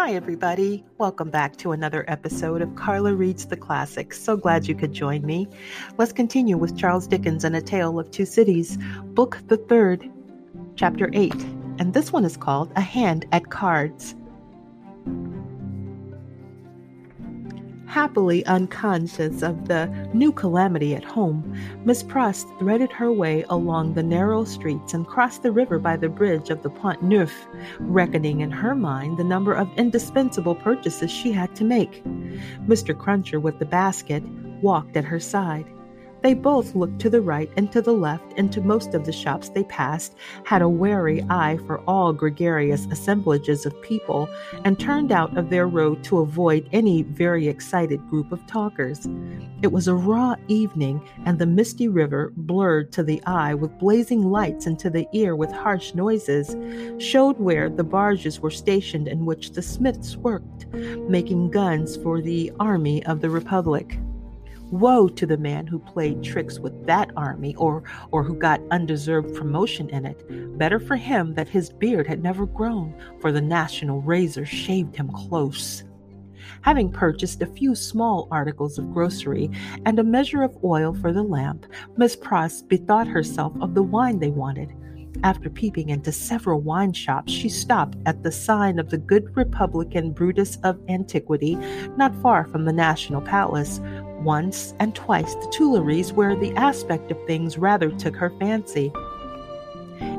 Hi, everybody. Welcome back to another episode of Carla Reads the Classics. So glad you could join me. Let's continue with Charles Dickens and A Tale of Two Cities, Book the Third, Chapter 8. And this one is called A Hand at Cards. Happily unconscious of the new calamity at home, Miss Pross threaded her way along the narrow streets and crossed the river by the bridge of the Pont Neuf, reckoning in her mind the number of indispensable purchases she had to make. Mr. Cruncher, with the basket, walked at her side. They both looked to the right and to the left, and to most of the shops they passed, had a wary eye for all gregarious assemblages of people, and turned out of their road to avoid any very excited group of talkers. It was a raw evening, and the misty river, blurred to the eye with blazing lights and to the ear with harsh noises, showed where the barges were stationed in which the smiths worked, making guns for the army of the Republic. Woe to the man who played tricks with that army or, or who got undeserved promotion in it. Better for him that his beard had never grown, for the national razor shaved him close. Having purchased a few small articles of grocery and a measure of oil for the lamp, Miss Pross bethought herself of the wine they wanted. After peeping into several wine shops, she stopped at the sign of the good Republican Brutus of Antiquity, not far from the National Palace, once and twice the Tuileries, where the aspect of things rather took her fancy.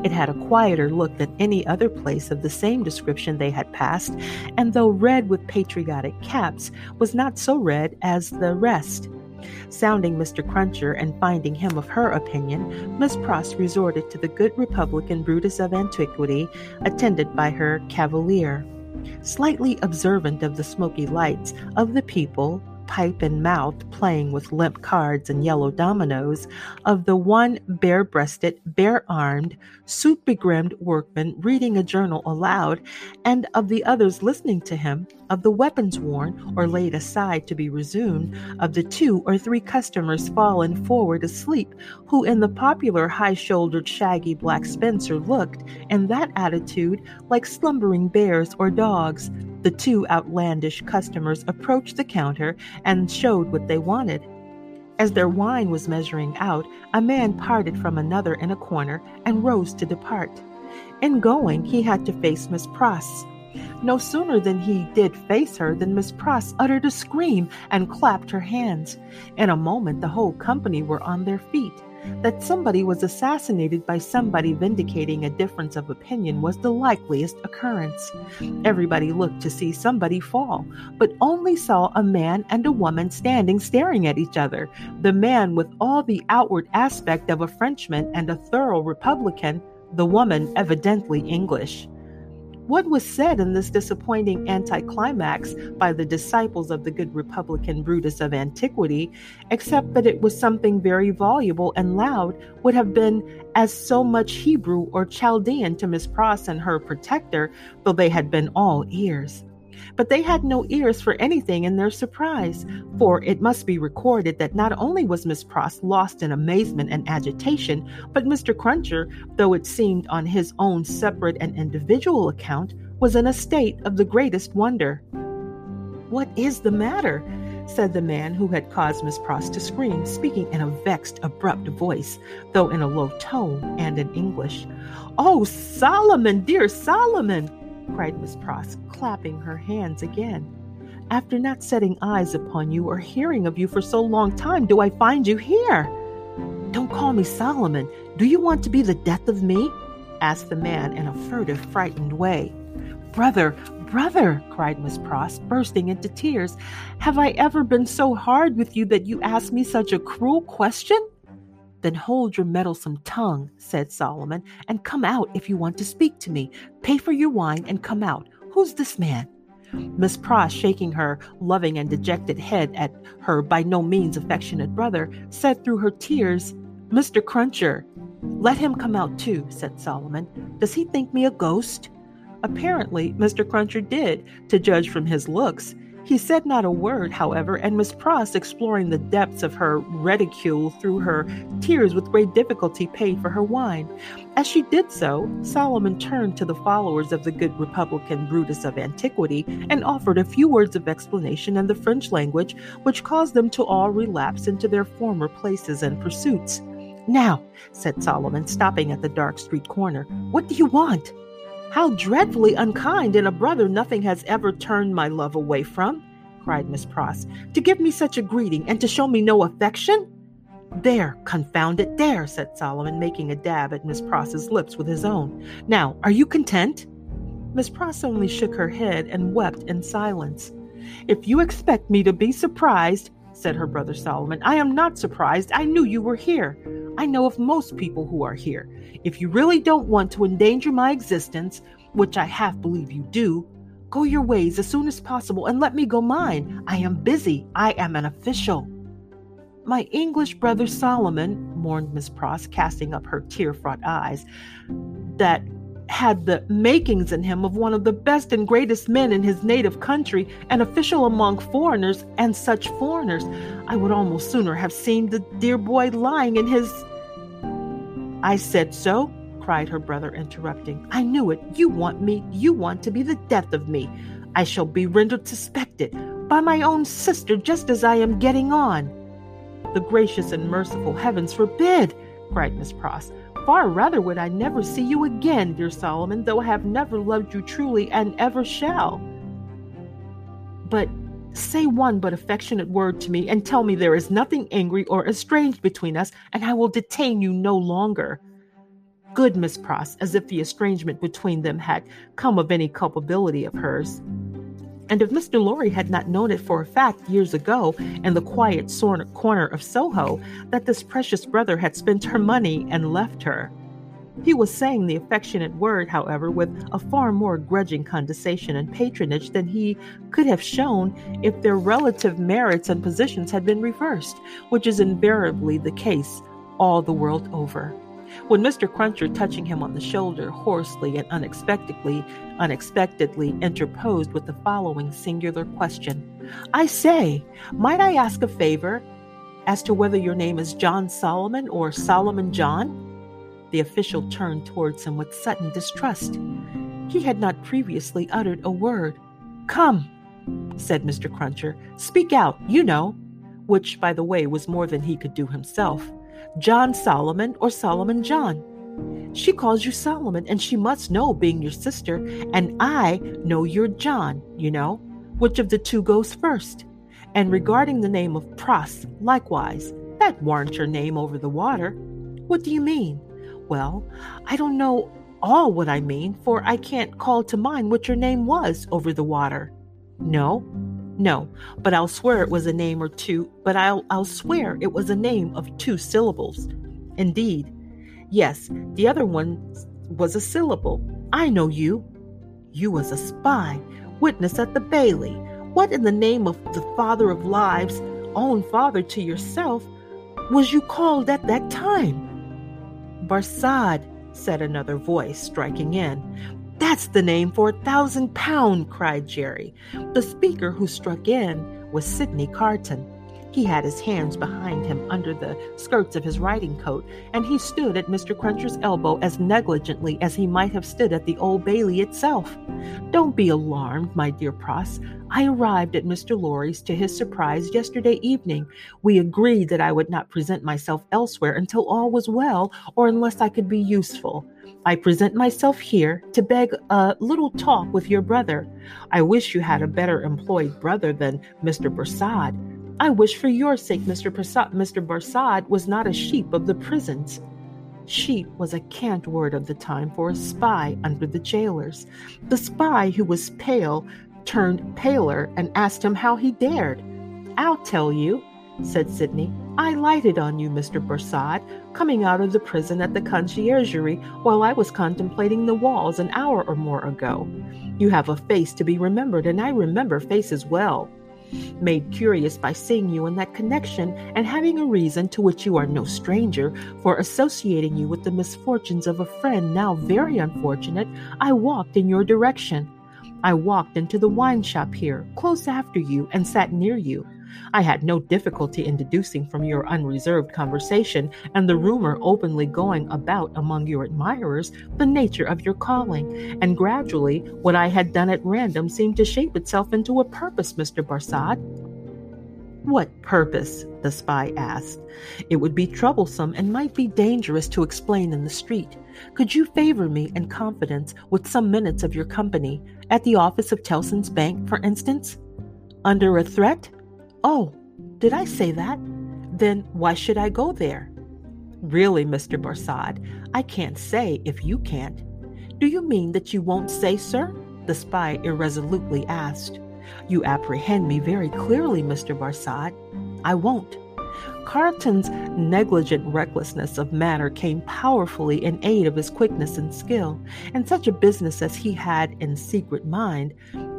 It had a quieter look than any other place of the same description they had passed, and though red with patriotic caps, was not so red as the rest. Sounding Mr. Cruncher and finding him of her opinion, Miss Pross resorted to the good Republican Brutus of Antiquity, attended by her cavalier. Slightly observant of the smoky lights, of the people, pipe in mouth, playing with limp cards and yellow dominoes, of the one bare breasted, bare armed, suit begrimed workman reading a journal aloud, and of the others listening to him, of the weapons worn or laid aside to be resumed, of the two or three customers fallen forward asleep, who in the popular high shouldered, shaggy black Spencer looked, in that attitude, like slumbering bears or dogs. The two outlandish customers approached the counter and showed what they wanted. As their wine was measuring out, a man parted from another in a corner and rose to depart. In going, he had to face Miss Pross. No sooner than he did face her than Miss Pross uttered a scream and clapped her hands. In a moment, the whole company were on their feet. That somebody was assassinated by somebody vindicating a difference of opinion was the likeliest occurrence. Everybody looked to see somebody fall, but only saw a man and a woman standing staring at each other. The man with all the outward aspect of a Frenchman and a thorough Republican, the woman evidently English. What was said in this disappointing anticlimax by the disciples of the good Republican Brutus of antiquity, except that it was something very voluble and loud, would have been as so much Hebrew or Chaldean to Miss Pross and her protector, though they had been all ears. But they had no ears for anything in their surprise, for it must be recorded that not only was Miss Pross lost in amazement and agitation, but Mr. Cruncher, though it seemed on his own separate and individual account, was in a state of the greatest wonder. What is the matter? said the man who had caused Miss Pross to scream, speaking in a vexed, abrupt voice, though in a low tone and in English. Oh, Solomon, dear Solomon! Cried Miss Pross, clapping her hands again. After not setting eyes upon you or hearing of you for so long time, do I find you here? Don't call me Solomon. Do you want to be the death of me? asked the man in a furtive, frightened way. Brother, brother, cried Miss Pross, bursting into tears, have I ever been so hard with you that you ask me such a cruel question? Then hold your meddlesome tongue, said Solomon, and come out if you want to speak to me. Pay for your wine and come out. Who's this man? Miss Pross, shaking her loving and dejected head at her by no means affectionate brother, said through her tears, Mr. Cruncher. Let him come out too, said Solomon. Does he think me a ghost? Apparently, Mr. Cruncher did, to judge from his looks, He said not a word, however, and Miss Pross, exploring the depths of her reticule through her tears with great difficulty, paid for her wine. As she did so, Solomon turned to the followers of the good Republican Brutus of antiquity and offered a few words of explanation in the French language, which caused them to all relapse into their former places and pursuits. Now, said Solomon, stopping at the dark street corner, what do you want? How dreadfully unkind in a brother nothing has ever turned my love away from, cried Miss Pross, to give me such a greeting and to show me no affection. There, confound it, there, said Solomon, making a dab at Miss Pross's lips with his own. Now, are you content? Miss Pross only shook her head and wept in silence. If you expect me to be surprised, said her brother Solomon, I am not surprised. I knew you were here. I know of most people who are here. If you really don't want to endanger my existence, which I half believe you do, go your ways as soon as possible and let me go mine. I am busy. I am an official. My English brother Solomon, mourned Miss Pross, casting up her tear fraught eyes, that had the makings in him of one of the best and greatest men in his native country, an official among foreigners, and such foreigners. I would almost sooner have seen the dear boy lying in his. I said so, cried her brother, interrupting. I knew it. You want me. You want to be the death of me. I shall be rendered suspected by my own sister just as I am getting on. The gracious and merciful heavens forbid, cried Miss Pross. Far rather would I never see you again, dear Solomon, though I have never loved you truly and ever shall. But say one but affectionate word to me and tell me there is nothing angry or estranged between us, and I will detain you no longer. Good Miss Pross, as if the estrangement between them had come of any culpability of hers. And if Mr. Lorry had not known it for a fact years ago in the quiet corner of Soho that this precious brother had spent her money and left her. He was saying the affectionate word, however, with a far more grudging condescension and patronage than he could have shown if their relative merits and positions had been reversed, which is invariably the case all the world over. When Mr. Cruncher, touching him on the shoulder, hoarsely and unexpectedly, unexpectedly interposed with the following singular question I say, might I ask a favor as to whether your name is John Solomon or Solomon John? The official turned towards him with sudden distrust. He had not previously uttered a word. Come, said Mr. Cruncher, speak out, you know, which, by the way, was more than he could do himself. John Solomon or Solomon John. She calls you Solomon, and she must know, being your sister, and I know you're John, you know. Which of the two goes first? And regarding the name of Pross, likewise, that warn't your name over the water. What do you mean? Well, I don't know all what I mean, for I can't call to mind what your name was over the water. No, no, but I'll swear it was a name or two, but I'll, I'll swear it was a name of two syllables. Indeed. Yes, the other one was a syllable. I know you. You was a spy, witness at the Bailey. What in the name of the Father of Lives, own father to yourself, was you called at that time? Barsad, said another voice, striking in. That's the name for a thousand pound, cried Jerry. The speaker who struck in was Sydney Carton. He had his hands behind him under the skirts of his riding coat, and he stood at Mr. Cruncher's elbow as negligently as he might have stood at the Old Bailey itself. Don't be alarmed, my dear Pross. I arrived at Mr. Lorry's to his surprise yesterday evening. We agreed that I would not present myself elsewhere until all was well, or unless I could be useful. I present myself here to beg a little talk with your brother. I wish you had a better employed brother than Mr. Barsad. I wish for your sake Mr. Barsad, Mr. Barsad was not a sheep of the prisons. Sheep was a cant word of the time for a spy under the jailers. The spy who was pale turned paler and asked him how he dared. I'll tell you, said Sydney. I lighted on you, Mr. Barsad, coming out of the prison at the conciergerie while I was contemplating the walls an hour or more ago. You have a face to be remembered, and I remember faces well. Made curious by seeing you in that connection and having a reason to which you are no stranger for associating you with the misfortunes of a friend now very unfortunate, I walked in your direction. I walked into the wine shop here, close after you, and sat near you. I had no difficulty in deducing from your unreserved conversation and the rumor openly going about among your admirers the nature of your calling, and gradually what I had done at random seemed to shape itself into a purpose, Mr. Barsad. What purpose? the spy asked. It would be troublesome and might be dangerous to explain in the street. Could you favor me in confidence with some minutes of your company at the office of Tellson's Bank, for instance? Under a threat? Oh, did I say that? Then why should I go there? Really, Mr. Barsad, I can't say if you can't. Do you mean that you won't say, sir? The spy irresolutely asked. You apprehend me very clearly, Mr. Barsad. I won't. Carton's negligent recklessness of manner came powerfully in aid of his quickness and skill, and such a business as he had in secret mind,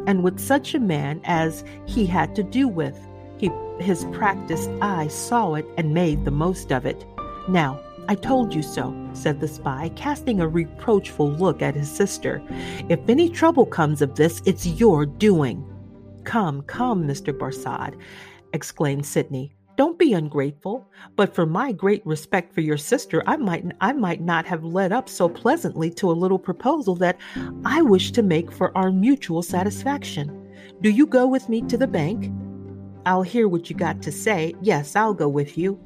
and with such a man as he had to do with. He, his practiced eye saw it and made the most of it. Now, I told you so, said the spy, casting a reproachful look at his sister. If any trouble comes of this, it's your doing. Come, come, Mr. Barsad, exclaimed Sydney. Don't be ungrateful, but for my great respect for your sister, I might I might not have led up so pleasantly to a little proposal that I wish to make for our mutual satisfaction. Do you go with me to the bank? I'll hear what you got to say. Yes, I'll go with you.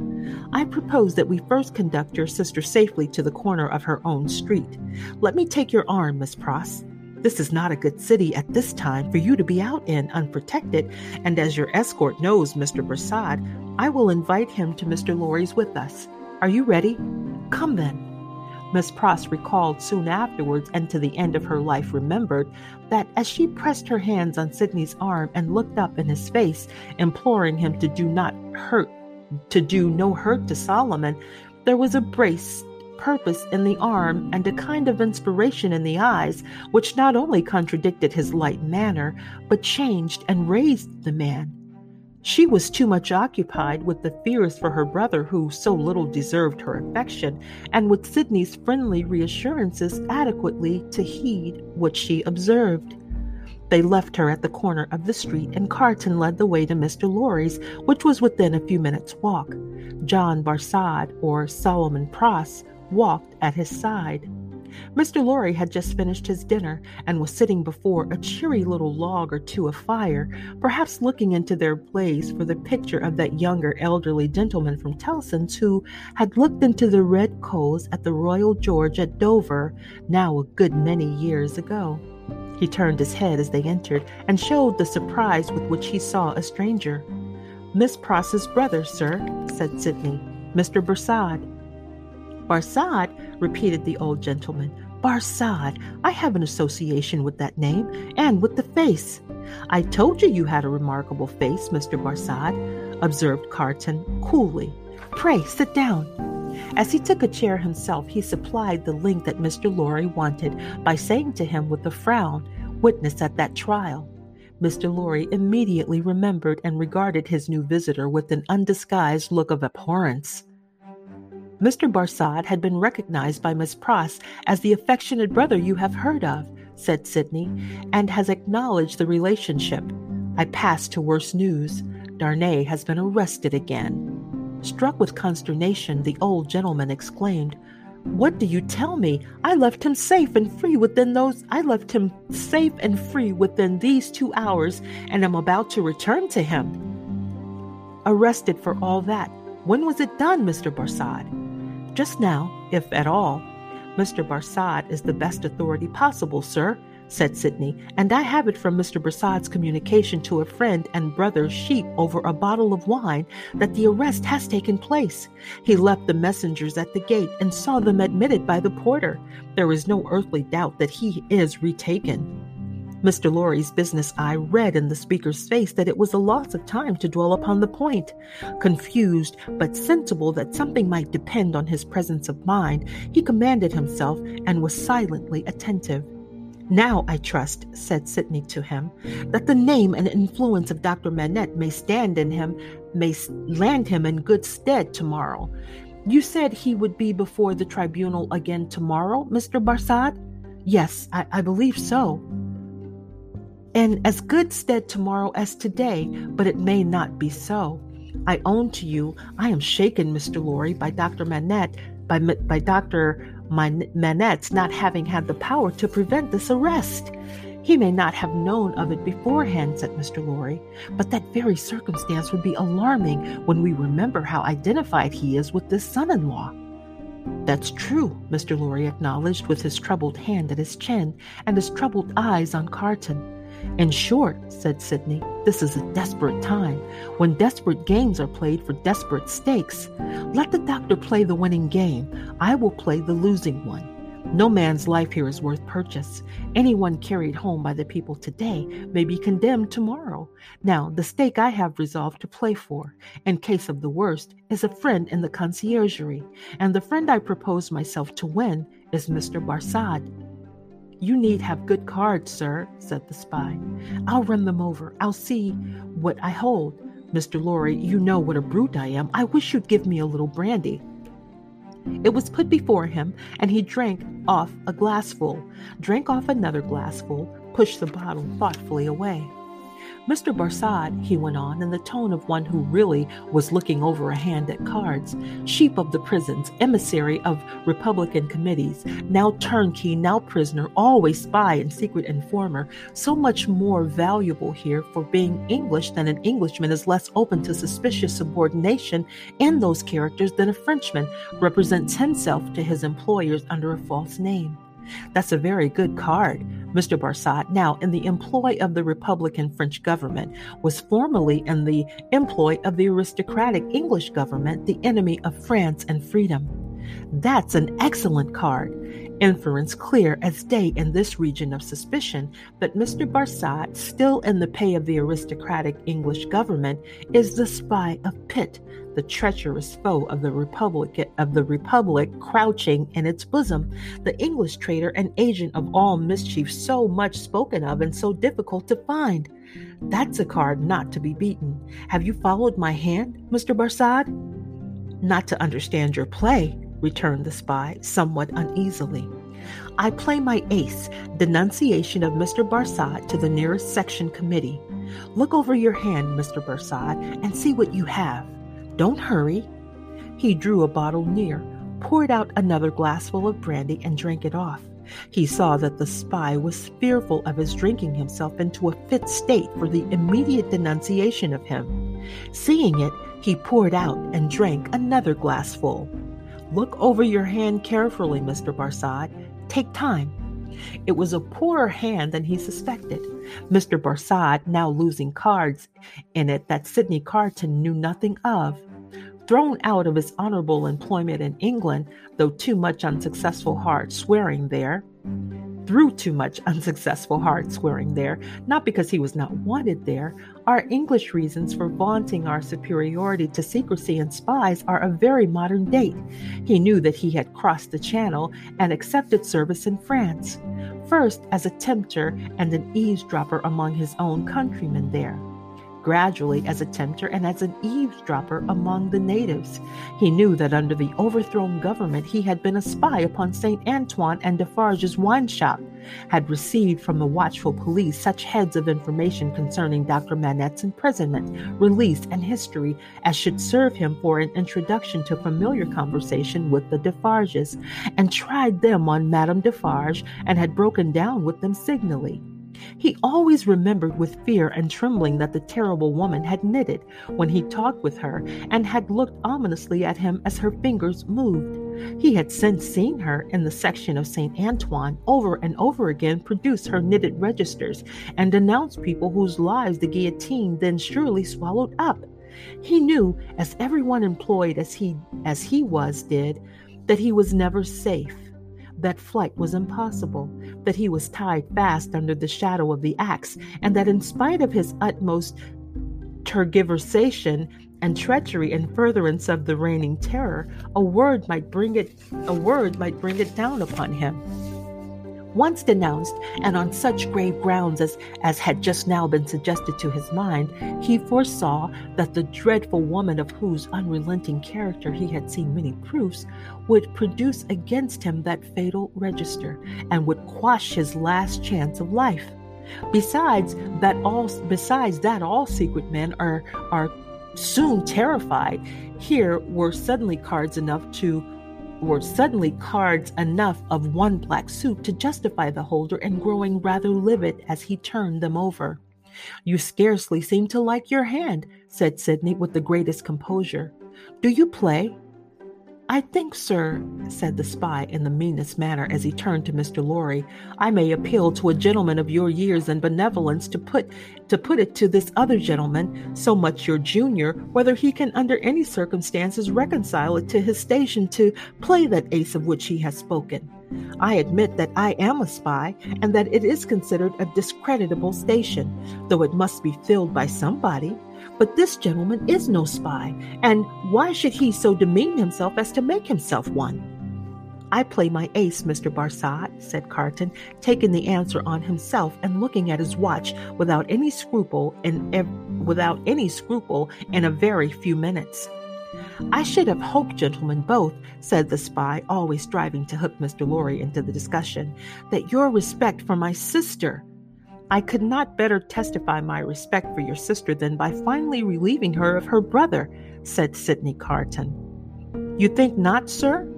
I propose that we first conduct your sister safely to the corner of her own street. Let me take your arm, Miss Pross. This is not a good city at this time for you to be out in unprotected, and as your escort knows Mr. Barsad, I will invite him to Mr. Lorry's with us. Are you ready? Come then. Miss Pross recalled soon afterwards, and to the end of her life remembered, that as she pressed her hands on Sydney's arm and looked up in his face, imploring him to do not hurt, to do no hurt to Solomon, there was a brace purpose in the arm and a kind of inspiration in the eyes, which not only contradicted his light manner, but changed and raised the man. She was too much occupied with the fears for her brother, who so little deserved her affection, and with Sydney's friendly reassurances adequately to heed what she observed. They left her at the corner of the street, and Carton led the way to Mr. Lorry's, which was within a few minutes' walk. John Barsad, or Solomon Pross, walked at his side. Mr. Lorry had just finished his dinner and was sitting before a cheery little log or two of fire, perhaps looking into their blaze for the picture of that younger elderly gentleman from Tellson's who had looked into the red coals at the Royal George at Dover, now a good many years ago. He turned his head as they entered and showed the surprise with which he saw a stranger. Miss Pross's brother, sir, said Sydney, Mr. Barsad. Barsad, repeated the old gentleman. Barsad, I have an association with that name and with the face. I told you you had a remarkable face, Mr. Barsad, observed Carton coolly. Pray sit down. As he took a chair himself, he supplied the link that Mr. Lorry wanted by saying to him with a frown, Witness at that trial. Mr. Lorry immediately remembered and regarded his new visitor with an undisguised look of abhorrence. Mr. Barsad had been recognized by Miss Pross as the affectionate brother you have heard of, said Sydney, and has acknowledged the relationship. I pass to worse news. Darnay has been arrested again. Struck with consternation, the old gentleman exclaimed, What do you tell me? I left him safe and free within those I left him safe and free within these two hours, and am about to return to him. Arrested for all that. When was it done, Mr. Barsad? Just now, if at all. Mr. Barsad is the best authority possible, sir, said Sydney, and I have it from Mr. Barsad's communication to a friend and brother sheep over a bottle of wine that the arrest has taken place. He left the messengers at the gate and saw them admitted by the porter. There is no earthly doubt that he is retaken. Mr. Lorry's business eye read in the speaker's face that it was a loss of time to dwell upon the point. Confused, but sensible that something might depend on his presence of mind, he commanded himself and was silently attentive. Now I trust, said Sydney to him, that the name and influence of Dr. Manette may stand in him, may land him in good stead tomorrow. You said he would be before the tribunal again tomorrow, Mr. Barsad? Yes, I, I believe so. In as good stead tomorrow as today, but it may not be so. I own to you, I am shaken, Mr. Lorry, by Dr. Manette, by, by Dr. Manette's not having had the power to prevent this arrest. He may not have known of it beforehand, said Mr. Lorry, but that very circumstance would be alarming when we remember how identified he is with this son in law. That's true, Mr. Lorry acknowledged with his troubled hand at his chin and his troubled eyes on Carton. In short, said Sydney, this is a desperate time, when desperate games are played for desperate stakes. Let the doctor play the winning game. I will play the losing one. No man's life here is worth purchase. Anyone carried home by the people today may be condemned tomorrow. Now, the stake I have resolved to play for, in case of the worst, is a friend in the conciergerie, and the friend I propose myself to win is Mr. Barsad. You need have good cards, sir, said the spy. I'll run them over. I'll see what I hold. Mr. Lorry, you know what a brute I am. I wish you'd give me a little brandy. It was put before him, and he drank off a glassful, drank off another glassful, pushed the bottle thoughtfully away. Mr. Barsad, he went on, in the tone of one who really was looking over a hand at cards, sheep of the prisons, emissary of Republican committees, now turnkey, now prisoner, always spy and secret informer, so much more valuable here for being English than an Englishman is less open to suspicious subordination in those characters than a Frenchman represents himself to his employers under a false name. That's a very good card, Mr. Barsad, now in the employ of the Republican French government, was formerly in the employ of the aristocratic English government, the enemy of France and freedom. That's an excellent card. Inference clear as day in this region of suspicion that Mr. Barsad, still in the pay of the aristocratic English government, is the spy of Pitt, the treacherous foe of the Republic of the Republic crouching in its bosom, the English traitor and agent of all mischief so much spoken of and so difficult to find. That's a card not to be beaten. Have you followed my hand, Mr. Barsad? Not to understand your play, returned the spy, somewhat uneasily. I play my ace, denunciation of Mr. Barsad to the nearest section committee. Look over your hand, Mr. Barsad, and see what you have. Don't hurry. He drew a bottle near, poured out another glassful of brandy, and drank it off. He saw that the spy was fearful of his drinking himself into a fit state for the immediate denunciation of him. Seeing it, he poured out and drank another glassful. Look over your hand carefully, Mr. Barsad. Take time. It was a poorer hand than he suspected. Mr. Barsad, now losing cards in it that Sydney Carton knew nothing of. Thrown out of his honorable employment in England, though too much unsuccessful hard swearing there, through too much unsuccessful hard swearing there, not because he was not wanted there. Our English reasons for vaunting our superiority to secrecy and spies are of very modern date. He knew that he had crossed the Channel and accepted service in France, first as a tempter and an eavesdropper among his own countrymen there gradually as a tempter and as an eavesdropper among the natives. He knew that under the overthrown government he had been a spy upon St. Antoine and Defarge's wine shop, had received from the watchful police such heads of information concerning Dr. Manette's imprisonment, release, and history as should serve him for an introduction to familiar conversation with the Defarges, and tried them on Madame Defarge and had broken down with them signally. He always remembered with fear and trembling that the terrible woman had knitted when he talked with her and had looked ominously at him as her fingers moved. He had since seen her in the section of St. Antoine over and over again produce her knitted registers and denounce people whose lives the guillotine then surely swallowed up. He knew, as everyone employed as he as he was did, that he was never safe that flight was impossible, that he was tied fast under the shadow of the axe, and that in spite of his utmost tergiversation and treachery in furtherance of the reigning terror, a word might bring it a word might bring it down upon him. Once denounced, and on such grave grounds as, as had just now been suggested to his mind, he foresaw that the dreadful woman of whose unrelenting character he had seen many proofs would produce against him that fatal register, and would quash his last chance of life. Besides that all besides that all secret men are are soon terrified. Here were suddenly cards enough to were suddenly cards enough of one black suit to justify the holder and growing rather livid as he turned them over. You scarcely seem to like your hand, said Sydney with the greatest composure. Do you play? I think, sir, said the spy in the meanest manner as he turned to Mr. Lorry, I may appeal to a gentleman of your years and benevolence to put to put it to this other gentleman, so much your junior, whether he can under any circumstances reconcile it to his station to play that ace of which he has spoken. I admit that I am a spy and that it is considered a discreditable station, though it must be filled by somebody. But this gentleman is no spy, and why should he so demean himself as to make himself one? I play my ace, Mr. Barsad, said Carton, taking the answer on himself and looking at his watch without any scruple in ev- without any scruple in a very few minutes. I should have hoped, gentlemen both, said the spy, always striving to hook Mr. Lorry into the discussion, that your respect for my sister I could not better testify my respect for your sister than by finally relieving her of her brother, said Sydney Carton. You think not, sir?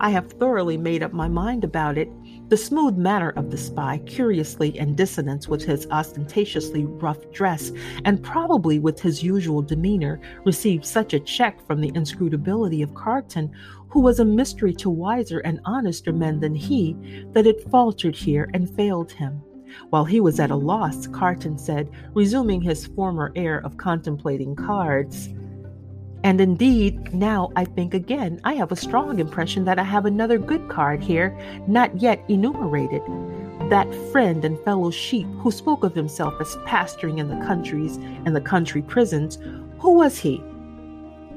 I have thoroughly made up my mind about it. The smooth manner of the spy, curiously in dissonance with his ostentatiously rough dress, and probably with his usual demeanor, received such a check from the inscrutability of Carton, who was a mystery to wiser and honester men than he, that it faltered here and failed him. While he was at a loss, Carton said, resuming his former air of contemplating cards. And indeed, now I think again, I have a strong impression that I have another good card here, not yet enumerated. That friend and fellow sheep who spoke of himself as pasturing in the countries and the country prisons, who was he?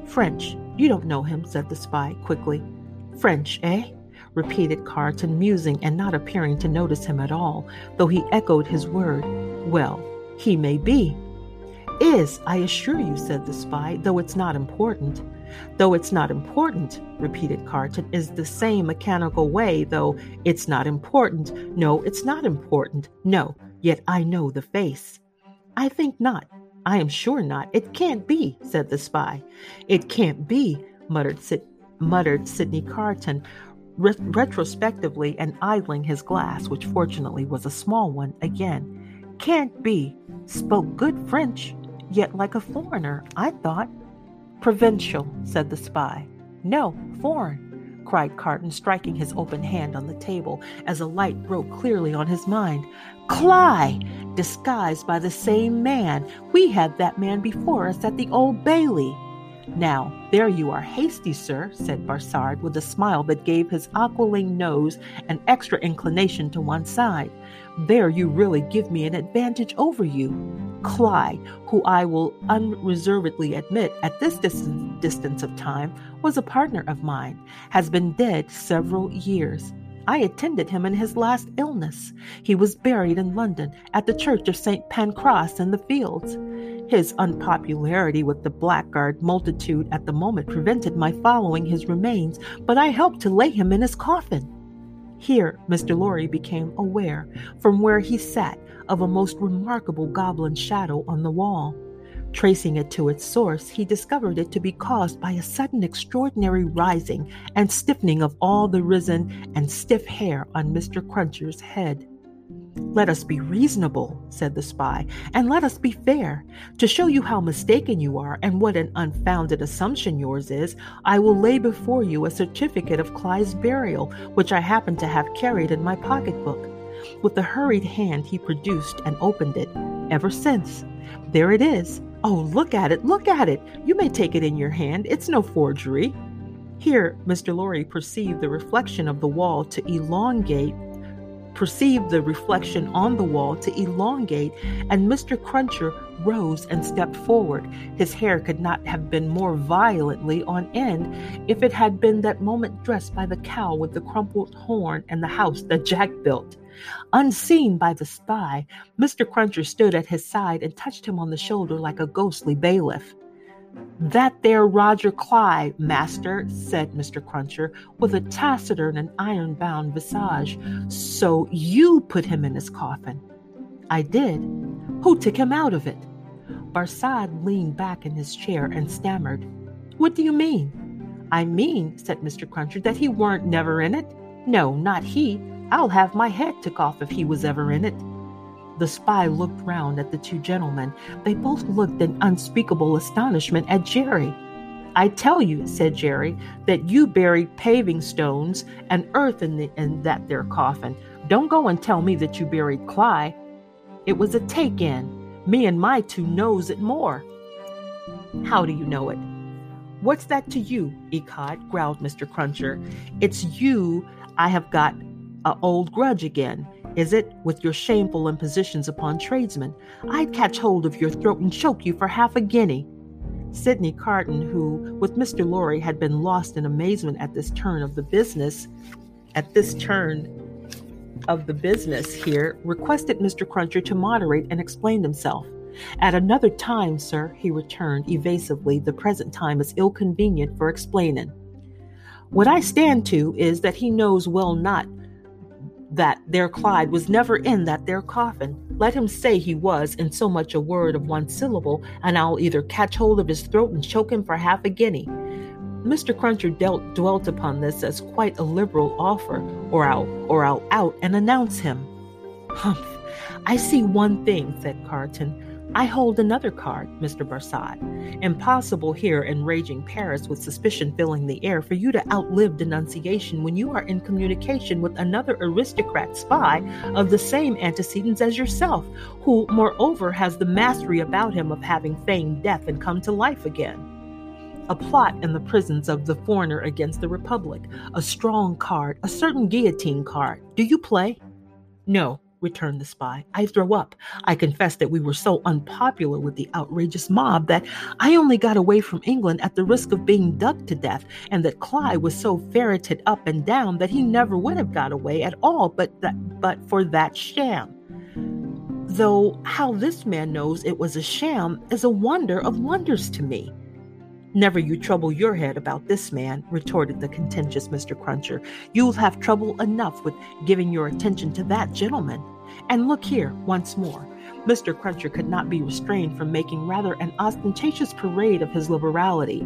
French. You don't know him, said the spy quickly. French, eh? Repeated Carton, musing and not appearing to notice him at all, though he echoed his word. Well, he may be. Is, I assure you, said the spy, though it's not important. Though it's not important, repeated Carton, is the same mechanical way, though it's not important. No, it's not important. No, yet I know the face. I think not. I am sure not. It can't be, said the spy. It can't be, muttered, Sid- muttered Sydney Carton, re- retrospectively and idling his glass, which fortunately was a small one, again. Can't be. Spoke good French, yet like a foreigner, I thought. Provincial, said the spy. No, foreign, cried Carton, striking his open hand on the table as a light broke clearly on his mind. Cly! Disguised by the same man. We had that man before us at the Old Bailey. Now, there you are hasty, sir, said Barsad with a smile that gave his aquiline nose an extra inclination to one side. There you really give me an advantage over you. Cly, who I will unreservedly admit at this distance, distance of time was a partner of mine, has been dead several years. I attended him in his last illness. He was buried in London at the church of St. Pancras in the Fields. His unpopularity with the blackguard multitude at the moment prevented my following his remains, but I helped to lay him in his coffin. Here, Mr. Lorry became aware, from where he sat, of a most remarkable goblin shadow on the wall. Tracing it to its source, he discovered it to be caused by a sudden extraordinary rising and stiffening of all the risen and stiff hair on Mr. Cruncher's head. Let us be reasonable, said the spy, and let us be fair. To show you how mistaken you are and what an unfounded assumption yours is, I will lay before you a certificate of Cly's burial, which I happen to have carried in my pocketbook. With a hurried hand, he produced and opened it. Ever since. There it is. Oh, look at it, look at it. You may take it in your hand. It's no forgery. Here, Mr. Lorry perceived the reflection of the wall to elongate perceived the reflection on the wall to elongate, and Mr. Cruncher rose and stepped forward. His hair could not have been more violently on end if it had been that moment dressed by the cow with the crumpled horn and the house that Jack built. Unseen by the spy, Mr. Cruncher stood at his side and touched him on the shoulder like a ghostly bailiff. That there Roger Cly, master, said Mr. Cruncher, with a taciturn and iron bound visage. So you put him in his coffin. I did. Who took him out of it? Barsad leaned back in his chair and stammered. What do you mean? I mean, said Mr. Cruncher, that he weren't never in it. No, not he. I'll have my head took off if he was ever in it. The spy looked round at the two gentlemen. They both looked in unspeakable astonishment at Jerry. I tell you, said Jerry, that you buried paving stones and earth in, the, in that there coffin. Don't go and tell me that you buried Cly. It was a take in. Me and my two knows it more. How do you know it? What's that to you, Ecod? growled Mr. Cruncher. It's you I have got a old grudge again. Is it, with your shameful impositions upon tradesmen? I'd catch hold of your throat and choke you for half a guinea. Sydney Carton, who, with Mr. Lorry, had been lost in amazement at this turn of the business, at this turn of the business here, requested Mr. Cruncher to moderate and explain himself. At another time, sir, he returned evasively, the present time is ill convenient for explaining. What I stand to is that he knows well not that their Cly was never in that there coffin. Let him say he was in so much a word of one syllable, and I'll either catch hold of his throat and choke him for half a guinea. Mr. Cruncher dealt, dwelt upon this as quite a liberal offer, or I'll or I'll out and announce him. Humph! I see one thing, said Carton. I hold another card, Mr. Barsad. Impossible here in raging Paris with suspicion filling the air for you to outlive denunciation when you are in communication with another aristocrat spy of the same antecedents as yourself, who, moreover, has the mastery about him of having feigned death and come to life again. A plot in the prisons of the foreigner against the Republic, a strong card, a certain guillotine card. Do you play? No, returned the spy. I throw up. I confess that we were so unpopular with the outrageous mob that I only got away from England at the risk of being dug to death, and that Cly was so ferreted up and down that he never would have got away at all but that but for that sham. Though how this man knows it was a sham is a wonder of wonders to me. Never you trouble your head about this man, retorted the contentious Mr. Cruncher. You'll have trouble enough with giving your attention to that gentleman. And look here, once more. Mr. Cruncher could not be restrained from making rather an ostentatious parade of his liberality.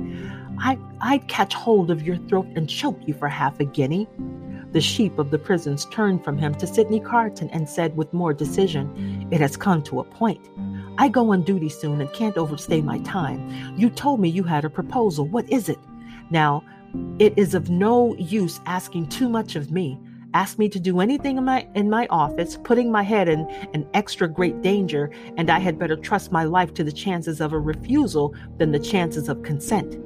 I, I'd catch hold of your throat and choke you for half a guinea. The sheep of the prisons turned from him to Sydney Carton and said with more decision, It has come to a point. I go on duty soon and can't overstay my time. You told me you had a proposal. What is it? Now, it is of no use asking too much of me. Ask me to do anything in my in my office, putting my head in an extra great danger, and I had better trust my life to the chances of a refusal than the chances of consent.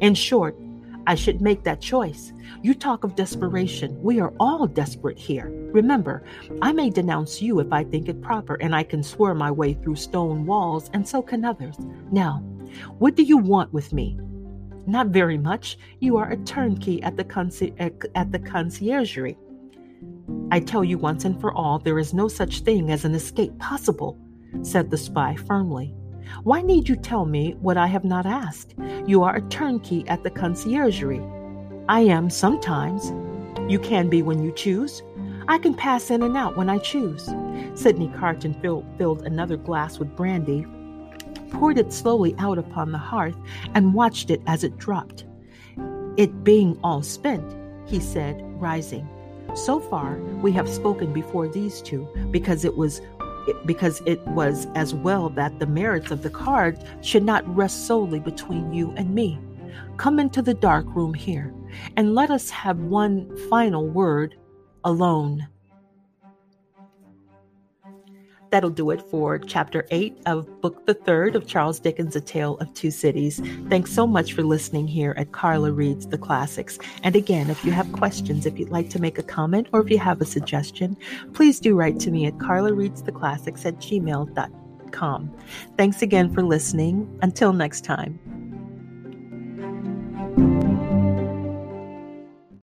In short, I should make that choice. You talk of desperation. We are all desperate here. Remember, I may denounce you if I think it proper, and I can swear my way through stone walls, and so can others. Now, what do you want with me? Not very much. You are a turnkey at the, conci- at the conciergerie. I tell you once and for all, there is no such thing as an escape possible, said the spy firmly. Why need you tell me what I have not asked? You are a turnkey at the conciergerie. I am sometimes. You can be when you choose. I can pass in and out when I choose. Sydney Carton filled, filled another glass with brandy, poured it slowly out upon the hearth, and watched it as it dropped. It being all spent, he said, rising. So far, we have spoken before these two, because it was because it was as well that the merits of the card should not rest solely between you and me. Come into the dark room here, and let us have one final word alone. That'll do it for chapter 8 of book the third of Charles Dickens' A Tale of Two Cities. Thanks so much for listening here at Carla Reads the Classics. And again, if you have questions, if you'd like to make a comment, or if you have a suggestion, please do write to me at carlareadstheclassics at gmail.com. Thanks again for listening. Until next time.